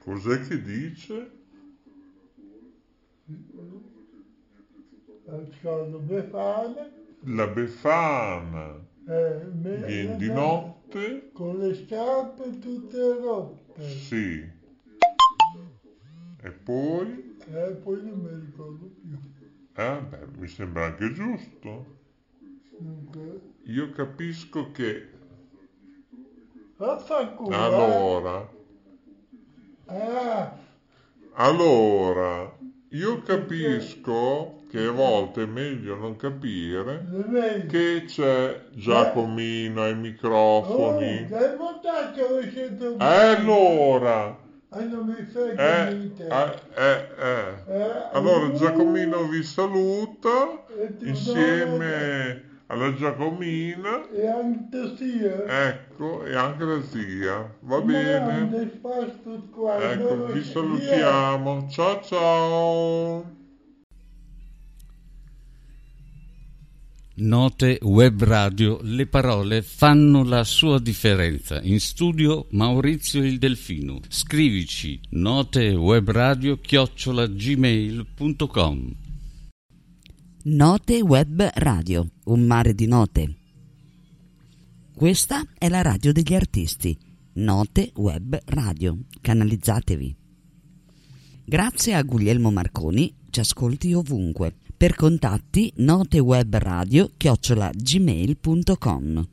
Cos'è che dice? La Befana eh, me- viene di notte? con le scarpe tutte rotte. Sì. E poi? E poi non mi ricordo più. Eh, beh, mi sembra anche giusto. Dunque, Io capisco che eh. allora, Ah, allora, io capisco che a volte è meglio non capire che c'è Giacomino ai Oh, microfoni. E allora, Non mi frega eh, eh, eh, eh. Eh, Allora Giacomino vi saluta insieme alla Giacomina, E anche sia. ecco, e anche la zia. Va bene? Ecco, vi salutiamo. Ciao ciao. Note web radio, le parole fanno la sua differenza. In studio Maurizio il Delfino. Scrivici note web radio chiocciola gmail.com. Note Web Radio, un mare di note. Questa è la radio degli artisti. Note Web Radio. Canalizzatevi. Grazie a Guglielmo Marconi, ci ascolti ovunque. Per contatti notewebradio chiocciola gmail.com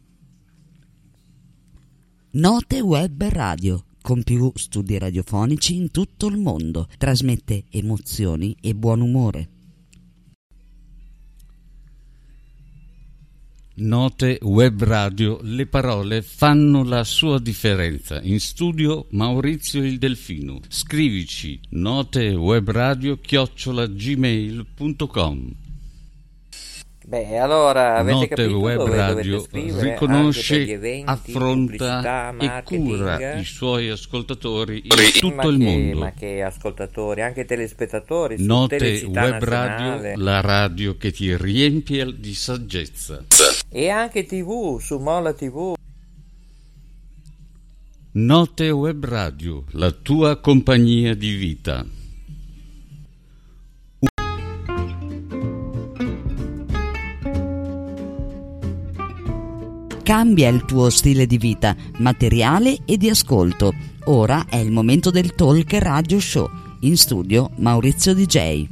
Note Web Radio, con più studi radiofonici in tutto il mondo, trasmette emozioni e buon umore. Note web radio, le parole fanno la sua differenza. In studio Maurizio il Delfino. Scrivici note web radio chiocciola gmail.com. Beh, allora avete Note capito web radio riconosce, eventi, affronta e cura i suoi ascoltatori in tutto il che- mondo. Ma che ascoltatori, anche telespettatori, Telecittà web Nazionale. radio, la radio che ti riempie di saggezza. E anche TV, su Mola TV. Note web radio, la tua compagnia di vita. Cambia il tuo stile di vita, materiale e di ascolto. Ora è il momento del Talk Radio Show. In studio Maurizio DJ.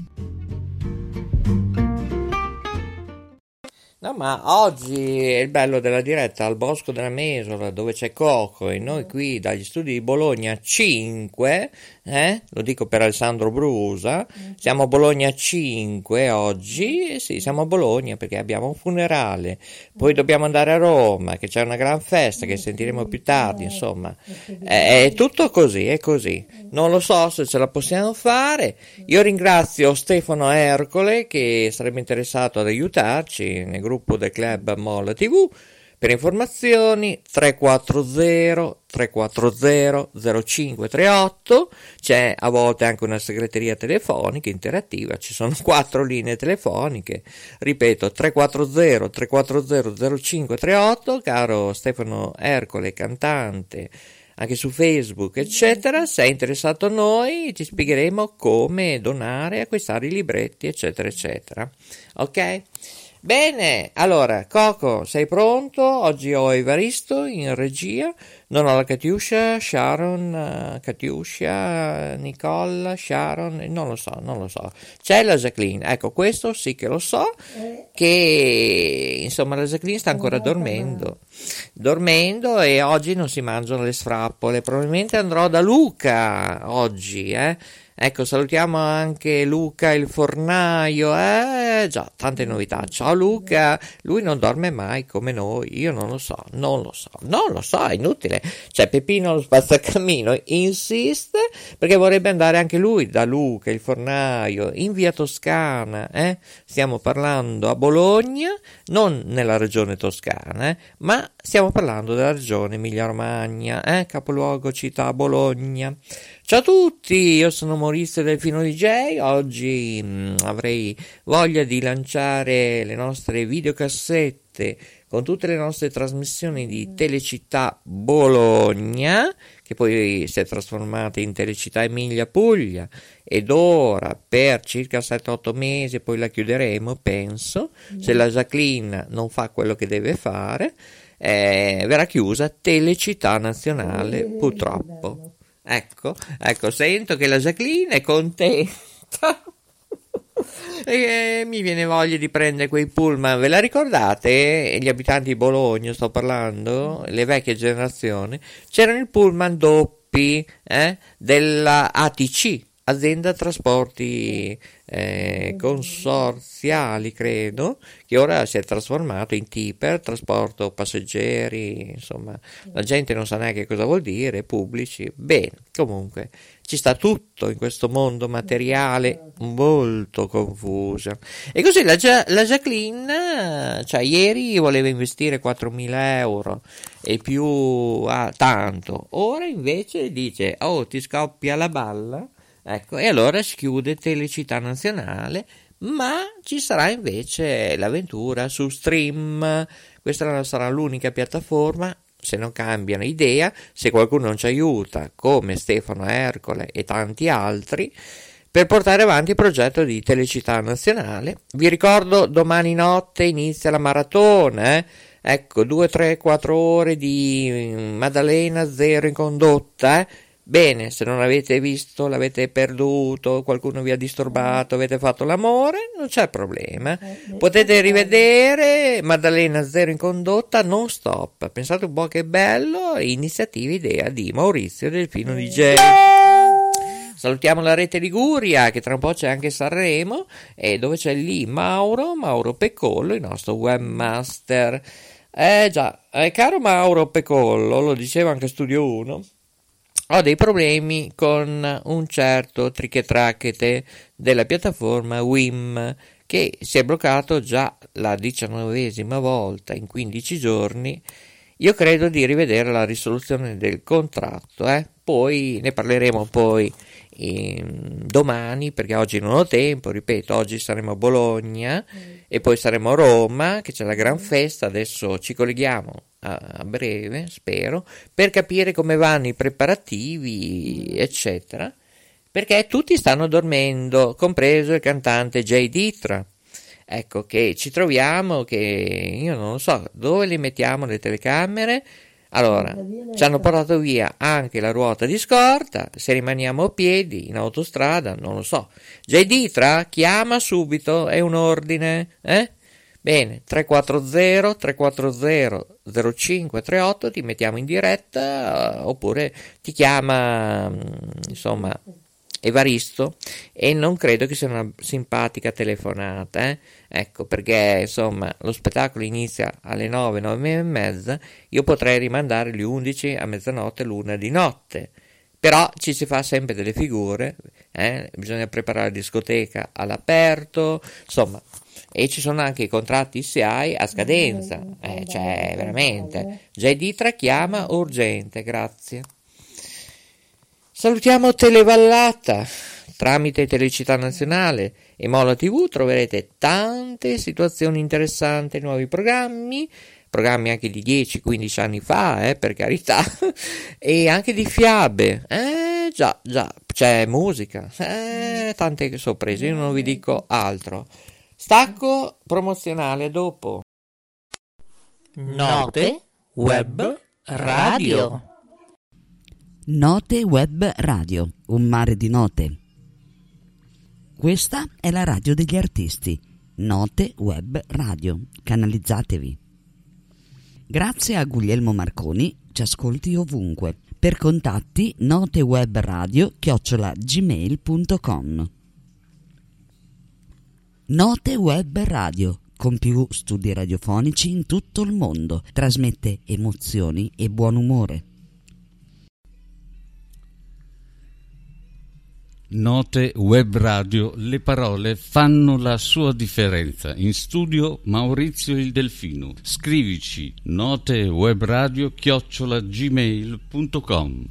No, ma oggi è il bello della diretta al Bosco della Mesola, dove c'è Coco, e noi qui dagli studi di Bologna 5, eh? lo dico per Alessandro Brusa, siamo a Bologna 5 oggi, sì, siamo a Bologna perché abbiamo un funerale, poi dobbiamo andare a Roma, che c'è una gran festa che sentiremo più tardi, insomma, è, è tutto così, è così. Non lo so se ce la possiamo fare. Io ringrazio Stefano Ercole che sarebbe interessato ad aiutarci nel gruppo del club Molla TV. Per informazioni 340 340 0538 c'è a volte anche una segreteria telefonica interattiva, ci sono quattro linee telefoniche, ripeto 340 340 0538 caro Stefano Ercole cantante anche su Facebook, eccetera. Se è interessato a noi, ti spiegheremo come donare, acquistare i libretti, eccetera, eccetera. Ok? Bene, allora, Coco, sei pronto? Oggi ho Evaristo in regia, non ho la Katiuscia, Sharon, eh, Katiuscia, Nicola, Sharon, non lo so, non lo so. C'è la Jacqueline, ecco, questo sì che lo so, che insomma la Jacqueline sta ancora dormendo, dormendo e oggi non si mangiano le sfrappole, probabilmente andrò da Luca oggi, eh. Ecco, salutiamo anche Luca il fornaio, eh, già, tante novità. Ciao Luca, lui non dorme mai come noi, io non lo so, non lo so, non lo so, è inutile. Cioè Peppino lo spazzacamino insiste perché vorrebbe andare anche lui da Luca, il fornaio, in via Toscana. Eh? Stiamo parlando a Bologna, non nella regione toscana, eh? ma stiamo parlando della regione Emilia-Romagna, eh? capoluogo città Bologna. Ciao a tutti, io sono Maurizio Delfino DJ, oggi mh, mm, avrei voglia di lanciare le nostre videocassette con tutte le nostre trasmissioni di Telecittà Bologna, che poi si è trasformata in Telecittà Emilia Puglia, ed ora per circa 7-8 mesi, poi la chiuderemo, penso, se la Jacqueline non fa quello che deve fare, eh, verrà chiusa Telecittà Nazionale, purtroppo. Ecco, ecco, sento che la Jacqueline è contenta. E mi viene voglia di prendere quei pullman. Ve la ricordate? Gli abitanti di Bologna, sto parlando, le vecchie generazioni, c'erano i pullman doppi eh, della ATC, azienda trasporti eh, consorziali, credo, che ora si è trasformato in tipper, trasporto passeggeri, insomma, la gente non sa neanche cosa vuol dire, pubblici. Bene, comunque ci sta tutto in questo mondo materiale molto confuso. E così la, la Jacqueline, cioè ieri voleva investire 4.000 euro e più ah, tanto, ora invece dice, oh ti scoppia la balla Ecco, e allora si chiude Telecittà Nazionale, ma ci sarà invece l'avventura su Stream. Questa sarà l'unica piattaforma se non cambiano idea, se qualcuno non ci aiuta, come Stefano Ercole e tanti altri, per portare avanti il progetto di Telecittà Nazionale. Vi ricordo, domani notte inizia la maratona, eh? ecco, 2, 3, 4 ore di Maddalena Zero in condotta, eh? Bene, se non avete visto, l'avete perduto, qualcuno vi ha disturbato, avete fatto l'amore, non c'è problema. Eh, Potete rivedere Maddalena Zero in condotta, non stop. Pensate un po' che bello, iniziativa idea di Maurizio Delfino DJ. Salutiamo la rete Liguria, che tra un po' c'è anche Sanremo, e dove c'è lì Mauro, Mauro Pecollo, il nostro webmaster. Eh già, eh, caro Mauro Pecollo, lo diceva anche Studio 1 ho dei problemi con un certo trichetrachete della piattaforma WIM che si è bloccato già la diciannovesima volta in 15 giorni. Io credo di rivedere la risoluzione del contratto, eh? poi ne parleremo poi eh, domani perché oggi non ho tempo, ripeto, oggi saremo a Bologna mm. e poi saremo a Roma che c'è la gran festa, adesso ci colleghiamo a, a breve, spero, per capire come vanno i preparativi, eccetera, perché tutti stanno dormendo, compreso il cantante Jay Ditra. Ecco che ci troviamo, che io non so dove li mettiamo le telecamere, allora, ci hanno portato via anche la ruota di scorta, se rimaniamo a piedi in autostrada, non lo so. Ditra, chiama subito, è un ordine, eh? Bene, 340 340 0538 ti mettiamo in diretta uh, oppure ti chiama, mm, insomma, Evaristo e non credo che sia una simpatica telefonata, eh? Ecco perché insomma lo spettacolo inizia alle 9, 9 e mezza, io potrei rimandare le 11 a mezzanotte, l'una di notte, però ci si fa sempre delle figure, eh? bisogna preparare la discoteca all'aperto, insomma e ci sono anche i contratti SIAI a scadenza, eh, cioè veramente, già Ditra chiama urgente, grazie. Salutiamo Televallata. Tramite Telecità Nazionale e Mola TV troverete tante situazioni interessanti, nuovi programmi, programmi anche di 10-15 anni fa, eh, per carità, e anche di fiabe. Eh, già, già, c'è musica, eh, tante sorprese, io non vi dico altro. Stacco promozionale dopo. Note web radio. Note Web Radio, un mare di note. Questa è la radio degli artisti. Note Web Radio. Canalizzatevi. Grazie a Guglielmo Marconi, ci ascolti ovunque. Per contatti notewebradio chiocciola gmail.com Note Web Radio con più studi radiofonici in tutto il mondo. Trasmette emozioni e buon umore. Note Web Radio, le parole fanno la sua differenza. In studio Maurizio il Delfino. Scrivici notewebradio chiocciolagmail.com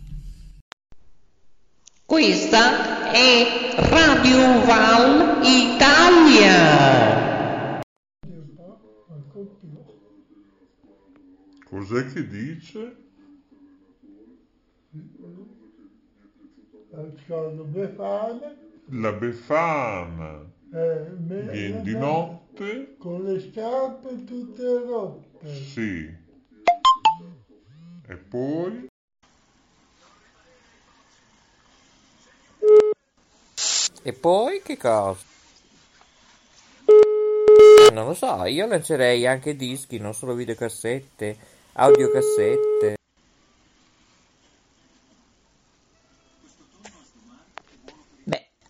Questa è Radio Val Italia. Cos'è che dice? Ascolto Befana, La Befana eh, me- viene di notte? con le scarpe tutte rotte. Sì. E poi? E poi che cosa? Non lo so, io lancerei anche dischi, non solo videocassette, audiocassette.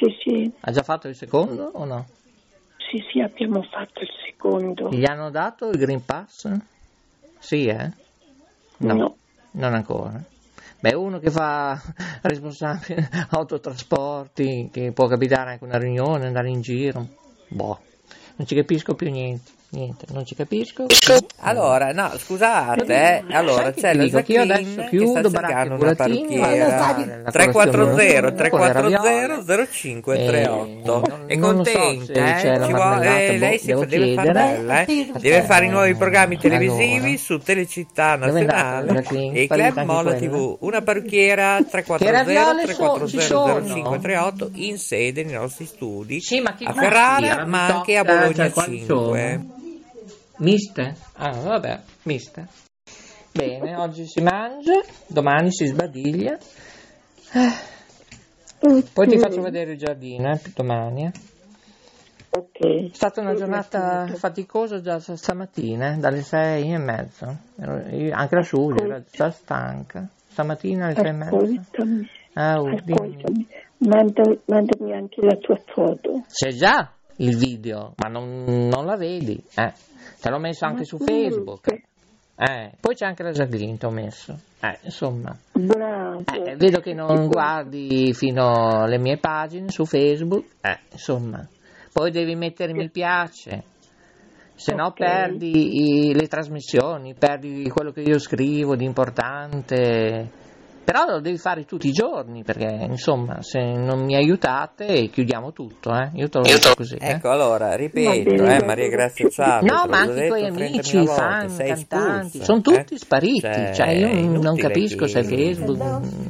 Sì, sì, Ha già fatto il secondo o no? sì, sì, abbiamo fatto il secondo. Gli hanno dato il Green Pass? Sì, eh? No, No. non ancora. Beh, uno che fa responsabile autotrasporti, che può capitare anche una riunione, andare in giro. Boh, non ci capisco più niente. Niente, non ci capisco. Allora, no, scusate, eh. Allora, c'è la dico che io adesso che chiudo cercando una parrucchiera. la 340 colazione, 340 con le 0538 non- È non lo so contenta, eh? Ci vuole- eh, lei boh, si devo fa- deve fare bella, eh? Deve fare i nuovi programmi televisivi Allora. su Telecittà Nazionale e Club Mola? TV. Una parrucchiera Che 340 raviole so- 340 ci sono? 0538 in sede nei nostri studi Sì, ma chi a? Ferrara ma anche a Bologna cioè, quali 5. Miste? Ah, vabbè, miste. Bene, oggi si mangia, domani si sbadiglia. Eh, Poi ti faccio vedere il giardino, eh, domani. eh. Ok. È stata una giornata faticosa già st- stamattina, eh, dalle sei e mezza. Ero- io- Anche la Giulia era già stanca. Stamattina alle sei e mezza. Ascoltami, Ah, oh, dimmi. ascoltami. Manda- mandami anche la tua foto. C'è già il video, ma non, non la vedi. Eh. Te l'ho messo anche su Facebook. Eh, poi c'è anche la ti ho messo. Eh, insomma, eh, vedo che non guardi fino alle mie pagine su Facebook. Eh, insomma, poi devi mettere mi piace. Se no Ok. perdi i- le trasmissioni, perdi quello che io scrivo di importante. Però lo devi fare tutti i giorni, perché insomma, se non mi aiutate chiudiamo tutto, eh. Io te lo dico così. eh. Ecco, allora, Va ripeto, eh, Maria Grazia Ciao. No, ma anche i tuoi amici, fan, cantanti, sono tutti spariti. Cioè, io non capisco se Facebook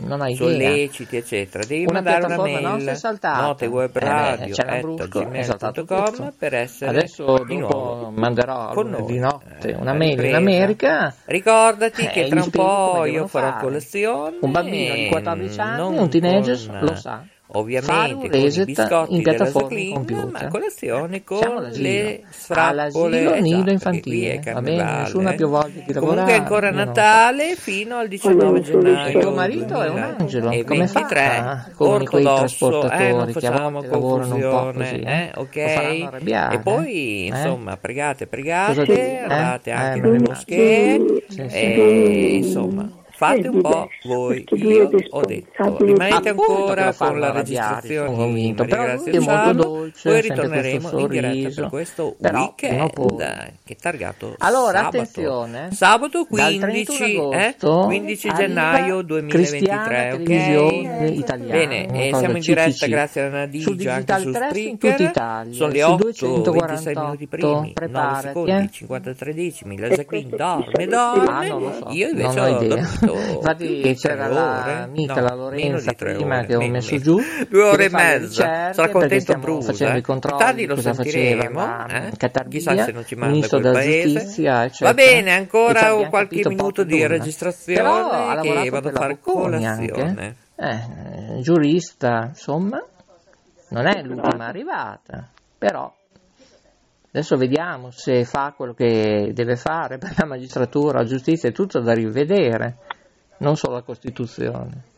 non ha idea. solleciti, eccetera. Devi Una mandare una piattaforma mail nostra è saltata. note web Eh radio c'è Lambrusco, è saltato tutto. per essere Adesso di dopo nuovo manderò noi. notte Eh, una mail in ripresa. America. Ricordati Eh, che tra un po' io farò fare. colazione. Un bambino di 14 anni, un teenager, con, lo sa. Ovviamente con i biscotti in della piattaforma in Jacqueline, computer. ma colazione con le frappole esatto, nido infantile, nessuno ha eh. più voglia di lavorare. Comunque è ancora io no. Natale fino al 19 gennaio. Il tuo marito è un angelo, e come fa? 23 Come quei ortodosso, trasportatori eh, non che a facciamo volte lavorano un po' confusione, così, eh, ok? Faranno arrabbiare, e poi, eh? insomma, pregate, pregate? Eh? andate anche Eh, nelle moschee Sì, sì. e, insomma, fate un po' voi. Io ho detto, rimanete ancora con la registrazione convinto. Però è molto dolce, poi ritorneremo questo in diretta per questo Però, weekend che è targato Allora, sabato. attenzione. Sabato Dal 15, 31 eh? agosto 15 arriva gennaio 2023, Cristiana ok? Italiana, Bene, eh, siamo in diretta CCC. grazie a Nadia anche Digital su Trust in Spreaker. tutta Italia, Sono le su 8, 26 248, minuti primi, 9 preparati, secondi, eh. 53 decimi, la Jacqueline dorme, dorme. Ah, so, Io invece non ho ho dormito Infatti c'era tre la- ore. amica, No, la Lorenza prima ore, che ho messo giù, Due ore e mezza. Sarà contento Brusa. facendo i eh? controlli, Tardi lo cosa sentiremo. faceva eh? Catarbia, Chissà se non ci manda ministro quel paese. Va bene, ancora abbiamo qualche minuto di registrazione che vado a fare colazione. Eh, giurista, insomma, non è l'ultima arrivata, però adesso vediamo se fa quello che deve fare per la magistratura, la giustizia, è tutto da rivedere, non solo la Costituzione.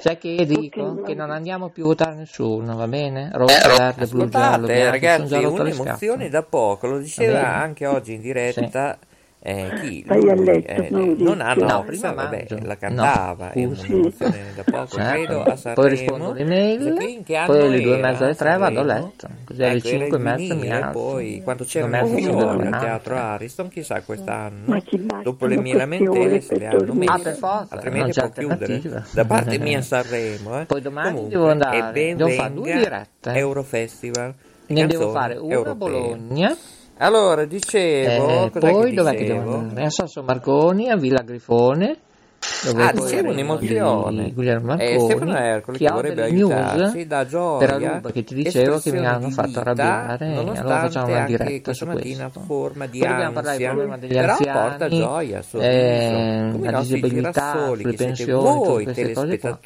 Sai che dico? Che non andiamo più a votare nessuno, va bene? Rosso, verde, blu, giallo, bianco, ragazzi, sono già rotto le un'emozione da poco, lo Va diceva anche oggi in diretta eh, chi? Vai a Lui, letto, eh, non ha no, No, prima vabbè, la No, cantava, è scusi. da poco, Certo. credo, a Poi Sanremo. rispondo alle mail, Jacqueline, che poi alle due e mezza alle tre vado a letto, così alle Ecco, cinque e mezza mi alzo. poi quando cinque emozioni mi al teatro Ariston, chissà quest'anno, chi dopo le mie lamentele se le hanno. Ah, messe, per forza, altrimenti può chiudere. Da parte mia Sanremo, eh. Poi domani Comunque, devo andare, devo fare due dirette. Eurofestival. Ne devo fare una a. Bologna, Allora, dicevo, eh, poi che dov'è che devo andare? A Sasso Marconi, a Villa Grifone, dove Ah, dicevo arriva un'emozione. di Guglielmo Eh, Marconi, Stefano Ercole che vorrebbe aiutarci da per gioia, Aruba che ti dicevo che mi hanno fatto arrabbiare e allora facciamo una diretta su questo. forma di Poi dobbiamo parlare ansia, problema degli però anziani, porta gioia, sorriso, eh, come la disabilità, siete pensioni, voi queste cose qua.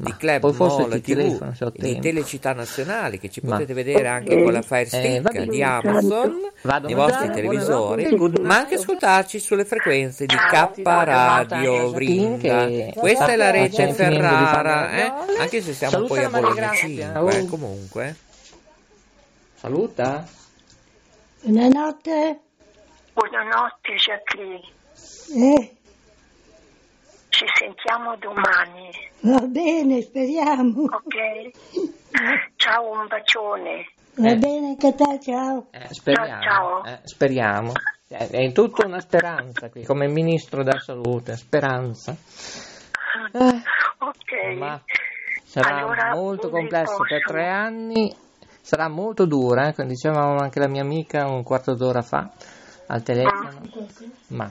Di Club poi forse Mola ti TV telefono se ho di. Telecittà Nazionali che ci Ma- potete vedere anche con la Fire Eh, Stick bene. di Amazon Vado nei vostri televisori ma anche ascoltarci sulle frequenze di K Radio Vrinda questa è la rete Ferrara eh? Fagnoli. anche se siamo poi a Bologna Grazia. 5 Oh. comunque Saluta. Buonanotte. Buonanotte Jacqueline, Eh, ci sentiamo domani, va bene, speriamo. ok? Ciao, un bacione. Va bene anche te, ciao. Eh, speriamo. Ciao, ciao. eh, speriamo. Eh, è tutta una speranza qui, come ministro della salute, speranza. Eh, Ok. ma sarà Allora, molto complesso per tre anni, sarà molto dura, eh, come diceva anche la mia amica un quarto d'ora fa al telefono. Ma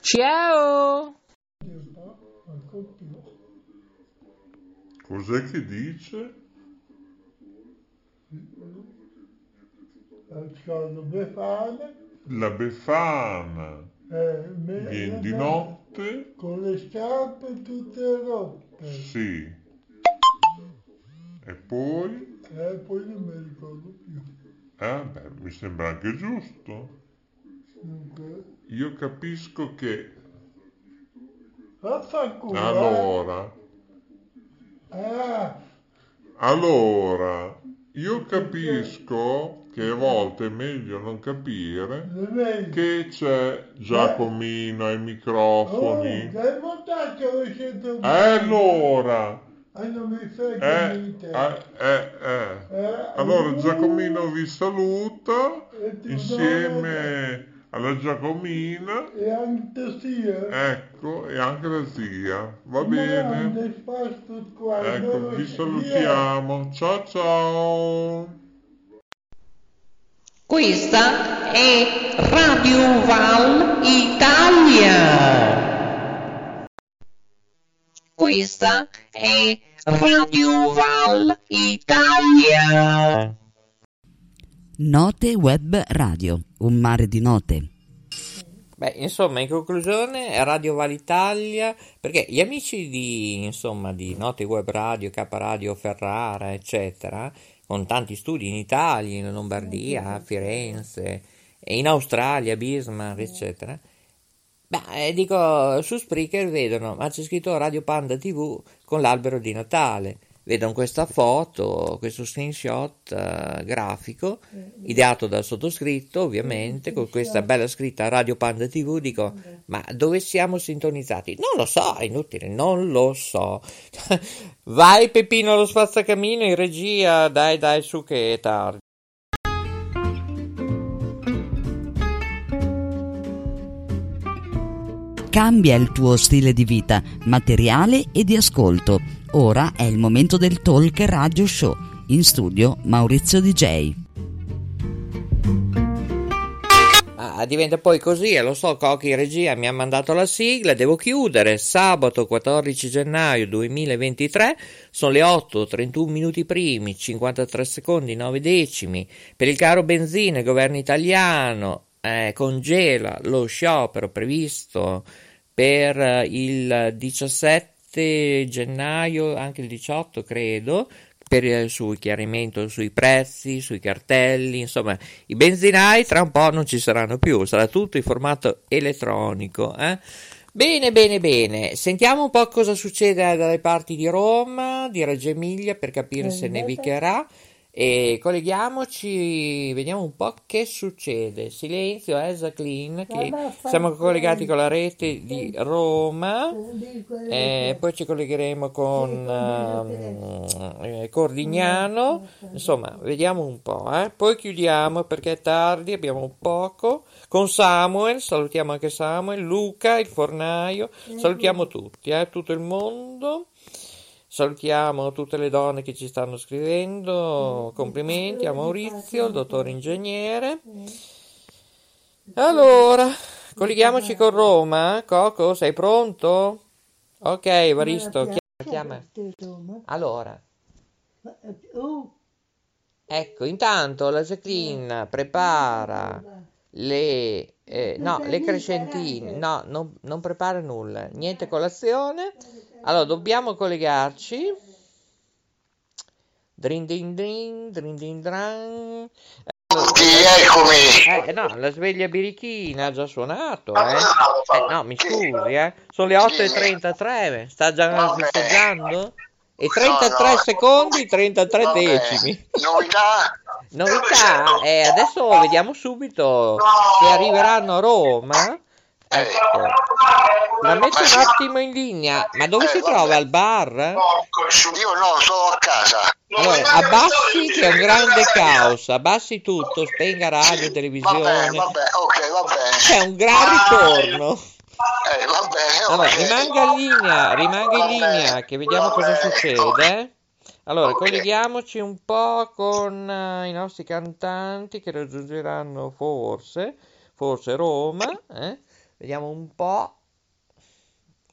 ciao! Cos'è che dice? La Befana eh, me- viene di notte? con le scarpe tutte rotte. Sì. E poi? E poi non mi ricordo più. Eh, beh, mi sembra anche giusto. Dunque, Io capisco che vaffanculo. allora, Ah, allora, io capisco che a volte è meglio non capire che c'è Giacomino ai Oh, microfoni. dai votato che ho scelto E allora, Ah, non mi frega eh, eh, eh, eh. Eh, Allora uh, Giacomino vi saluta insieme alla Giacomina, E anche sia. ecco, e anche la zia. Va Ma bene? Ecco, vi salutiamo. Ciao ciao. Questa è Radio Val Italia. Questa è Radio Val Italia. Note Web Radio, un mare di note. Beh, insomma, in conclusione, Radio Val Italia, perché gli amici di, insomma, di Note Web Radio, K Radio Ferrara, eccetera, con tanti studi in Italia, in Lombardia, a Firenze, e in Australia, Bismarck, eccetera, beh, eh, dico, su Spreaker vedono, ma c'è scritto Radio Panda TV con l'albero di Natale. Vedono questa foto, questo screenshot eh, grafico, ideato dal sottoscritto ovviamente, con questa bella scritta Radio Panda TV, dico, ma dove siamo sintonizzati? Non lo so, è inutile, non lo so. Vai Peppino lo spazzacamino in regia, dai dai su che è tardi. Cambia il tuo stile di vita, materiale e di ascolto. Ora è il momento del Talk Radio Show. In studio Maurizio DJ. Ah, diventa poi così, e lo so, Cocchi in regia mi ha mandato la sigla, devo chiudere, sabato 14 gennaio 2023, sono le 8, 31 minuti primi, 53 secondi, 9 decimi, per il caro benzina il governo italiano eh, congela lo sciopero previsto per il 17 gennaio, anche il 18 credo, per il sul chiarimento sui prezzi, sui cartelli, insomma, i benzinai tra un po' non ci saranno più, sarà tutto in formato elettronico. Eh? Bene, bene, bene. Sentiamo un po' cosa succede dalle parti di Roma, di Reggio Emilia, per capire se nevicherà. E colleghiamoci, vediamo un po' che succede. Silenzio, Elsa Clean, che siamo collegati con la rete di Roma. Eh, poi ci collegheremo con ehm, eh, Cordignano. Insomma, vediamo un po'. Eh. Poi chiudiamo perché è tardi, abbiamo un poco. Con Samuel, salutiamo anche Samuel, Luca, il fornaio. Salutiamo tutti, eh, tutto il mondo. Salutiamo tutte le donne che ci stanno scrivendo, complimenti a Maurizio, il dottore ingegnere. Allora, colleghiamoci con Roma. Coco, sei pronto? Ok, Evaristo, chiama. chiama. Allora, ecco, intanto la Jacqueline prepara le, eh, no, le crescentine. No, non, non prepara nulla, niente colazione. Allora, dobbiamo collegarci. Drin din din, drin din dran. eccomi. Eh, no, la sveglia birichina ha già suonato, eh. Eh, no, mi scusi, eh. Sono le 8.33, sta già festeggiando? E 33 secondi, 33 decimi. Novità? Novità, eh, adesso vediamo subito che arriveranno a Roma. Ecco, la metto un attimo in linea. Ma dove si trova? Al bar? Io no, sono a casa. Allora, abbassi che è un grande caos, abbassi tutto, spenga radio, televisione. Vabbè, vabbè, ok, va bene. C'è un gran ritorno. Eh, va bene, Allora, rimanga in linea, rimanga in linea, che vediamo cosa succede. Allora, Ok. colleghiamoci un po' con eh, i nostri cantanti che raggiungeranno forse, forse Roma, eh? Vediamo un po'.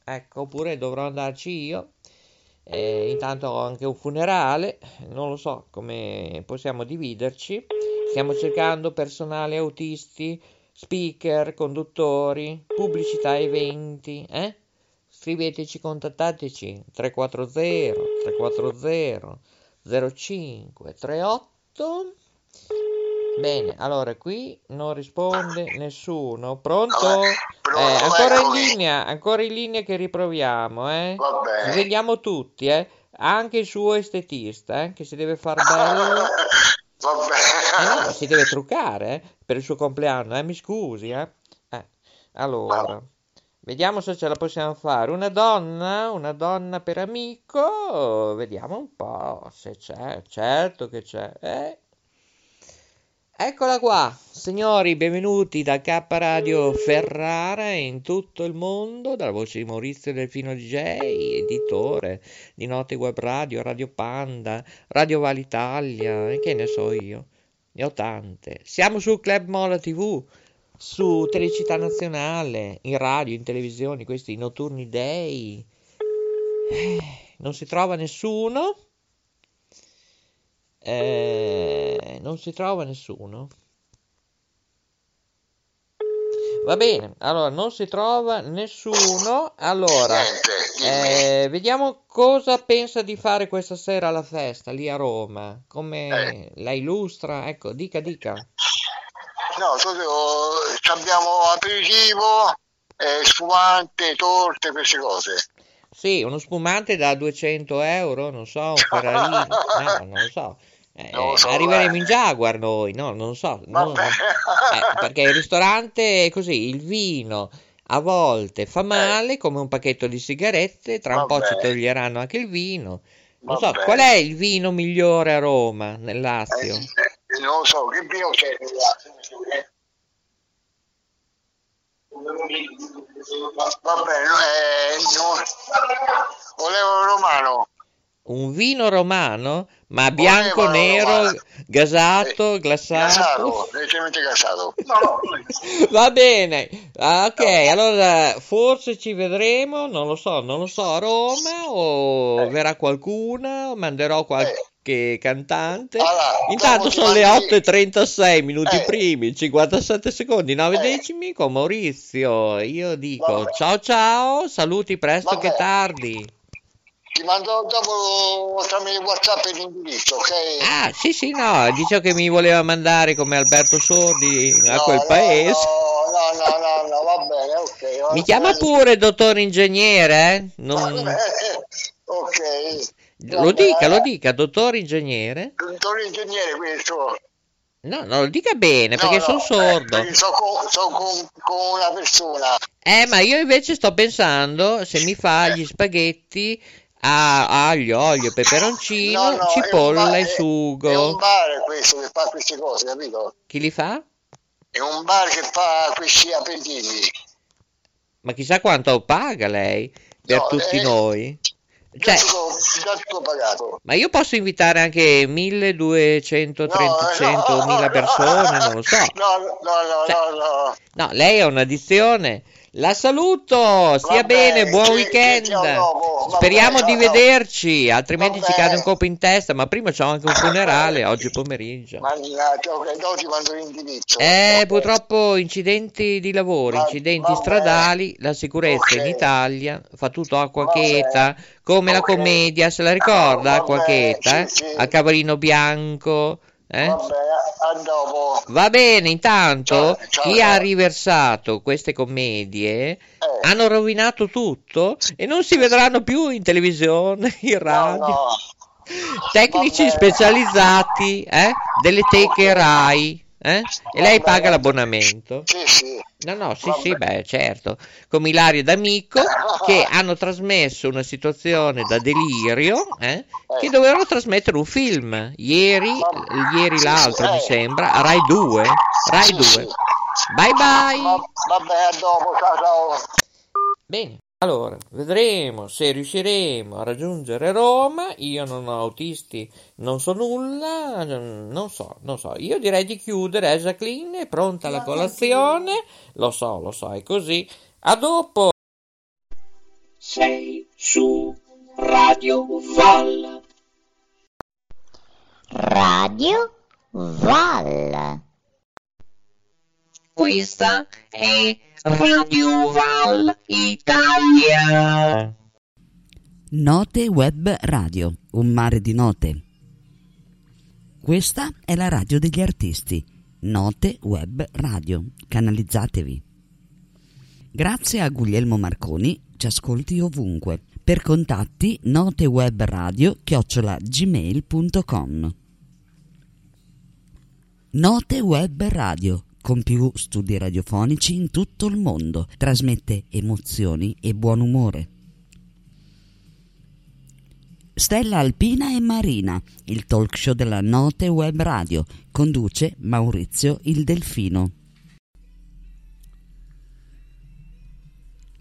Ecco, oppure dovrò andarci io. Eh, intanto ho anche un funerale, non lo so come possiamo dividerci. Stiamo cercando personale autisti, speaker, conduttori, pubblicità eventi, eh? Scriveteci, contattateci 340 340 05 38. Bene, allora qui non risponde nessuno. Pronto? Eh, ancora in eccomi. linea, ancora in linea che riproviamo, eh? Svegliamo tutti, eh? Anche il suo estetista, eh? Che si deve far bello. Eh no, si deve truccare, eh? Per il suo compleanno, eh? Mi scusi, eh? Eh, allora, vediamo se ce la possiamo fare. Una donna, una donna per amico, vediamo un po' se c'è, certo che c'è, eh? Eccola qua, signori, benvenuti da K Radio Ferrara in tutto il mondo, dalla voce di Maurizio Delfino DJ, editore di Note Web Radio, Radio Panda, Radio Val Italia, e che ne so io, ne ho tante. Siamo su Club Mola TV, su Telecittà Nazionale, in radio, in televisione, questi notturni day. Eh, non si trova nessuno. Eh, non si trova nessuno. Va bene, allora non si trova nessuno. Allora, eh, vediamo cosa pensa di fare questa sera alla festa lì a Roma. Come la illustra? Ecco, dica, dica. No, tu- abbiamo aperitivo, eh, spumante, torte, queste cose. Sì, uno spumante da 200 euro, non so, un Ferrari, no, non lo so. Eh, so, arriveremo eh. in Jaguar noi, no, non so. no, no. Vabbè. Eh, perché il ristorante è così, il vino a volte fa male come un pacchetto di sigarette, tra un po' ci Vabbè. toglieranno anche il vino. Non so, Vabbè. qual è il vino migliore a Roma, nel Lazio? Eh, non lo so, che vino c'è? Va bene, eh, no. Volevo romano. Un vino romano, ma bianco, Volevano nero, romano. gasato, Eh, glassato. Gasato, leggermente gasato. No, Va bene, Ah, ok, allora forse ci vedremo, non lo so, non lo so, a Roma o Eh. verrà qualcuno, o manderò qualche cantante. Allora, Intanto sono le mandi- 8.36 minuti Eh. primi, 57 secondi, 9 decimi con Maurizio. Io dico Vabbè. ciao ciao, saluti presto che Vabbè. tardi. Ti mando dopo tramite WhatsApp l'indirizzo, ok? Ah, sì, sì, no, dicevo che mi voleva mandare come Alberto Sordi a No, quel no, paese. No, no, no, no, no, va bene, ok. va Mi chiama bene. pure dottor ingegnere, eh? Non- Va bene, Ok. Lo dica, lo dica, dottor ingegnere. Dottor ingegnere questo. No, no, lo dica bene, perché No, sono no, sordo. eh, Sono con, so con- con una persona. Eh, ma io invece sto pensando se mi fa gli spaghetti a aglio, olio, peperoncino, No, no, cipolla bar- e è- È un sugo. bar questo che fa queste cose, capito? Chi li fa? È un bar che fa questi aperitivi. Ma chissà quanto paga lei per No, tutti eh, noi. Cioè, già tutto pagato. ma io posso invitare anche 1200, No, 300, no, 1000 no, persone, non lo so. No, no, no, Cioè, no, no. No, lei è un'addizione. La saluto, stia Va bene, buon ci- weekend. ci vediamo dopo, va Speriamo bene, di ciao. vederci, altrimenti Va ci cade un colpo in testa, ma prima c'ho anche un funerale oggi pomeriggio. Eh, purtroppo incidenti di lavoro, incidenti stradali, la sicurezza Ok. in Italia fa tutto acqua cheta, come la commedia, se la ricorda, Va acqua cheta, eh? sì, sì. A cavalino bianco, eh? Va bene, a dopo. Va bene, intanto Ciao, ciao, chi ciao. ha riversato queste commedie Eh. hanno rovinato tutto e non si vedranno più in televisione, in No, radio. no. Tecnici Va bene. specializzati eh, delle teche Rai. Eh? E lei paga bene. l'abbonamento. Sì, sì. No, no, sì, sì, beh, certo. Come Ilario e D'Amico che hanno trasmesso una situazione da delirio, eh, che dovevano trasmettere un film. Ieri, ieri l'altro mi sembra, a Rai 2. Rai Sì, 2. sì. Bye bye. Va, va bene, a dopo, ciao, ciao. Bene, allora vedremo se riusciremo a raggiungere Roma. Io non ho autisti, non so nulla, non so, non so. Io direi di chiudere. Eh, Jacqueline è pronta la colazione. Lo so, lo so, è così. A dopo. Sei su Radio Val. Radio Val. Questa è Radio Val Italia. Note Web Radio, un mare di note. Questa è la radio degli artisti. Note Web Radio. Canalizzatevi. Grazie a Guglielmo Marconi, ci ascolti ovunque. Per contatti notewebradio chiocciola gmail.com Note Web Radio, con più studi radiofonici in tutto il mondo, trasmette emozioni e buon umore. Stella Alpina e Marina, il talk show della Note Web Radio, conduce Maurizio il Delfino.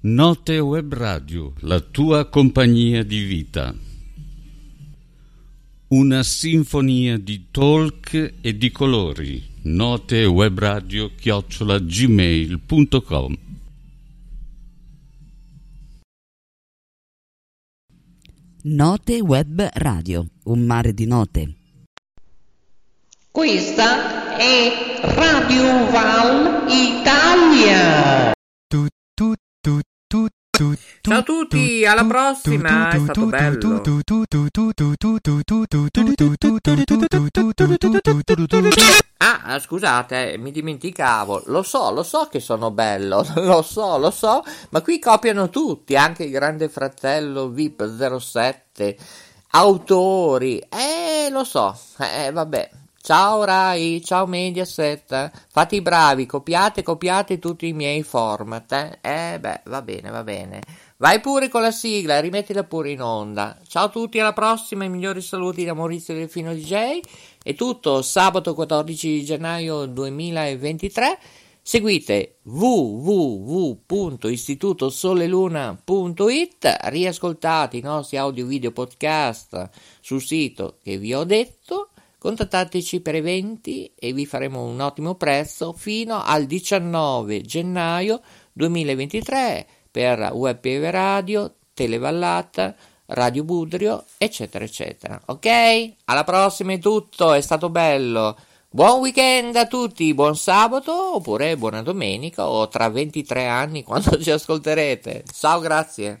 Note Web Radio, la tua compagnia di vita. Una sinfonia di talk e di colori. Note web radio chiocciola gmail.com Note Web Radio, un mare di note. Questa è Radio Val Italia. Ciao a tutti, alla prossima, è stato bello. Ah, scusate, mi dimenticavo. Lo so, lo so che sono bello, lo so, lo so, ma qui copiano tutti, anche il grande fratello VIP 07, autori. Eh, lo so. Eh, vabbè. Ciao Rai, ciao Mediaset, fate i bravi, copiate, copiate tutti i miei format. Eh, eh beh, va bene, va bene. Vai pure con la sigla, rimettila pure in onda. Ciao a tutti, alla prossima, i migliori saluti da Maurizio Delfino DJ. È tutto sabato 14 gennaio 2023. Seguite www.istitutosoleluna.it, riascoltate i nostri audio video podcast sul sito che vi ho detto, contattateci per eventi e vi faremo un ottimo prezzo fino al 19 gennaio 2023 per Web Radio, Televallata, Radio Budrio, eccetera, eccetera. Ok? Alla prossima è tutto, è stato bello. Buon weekend a tutti, buon sabato oppure buona domenica o tra 23 anni quando ci ascolterete. Ciao, grazie.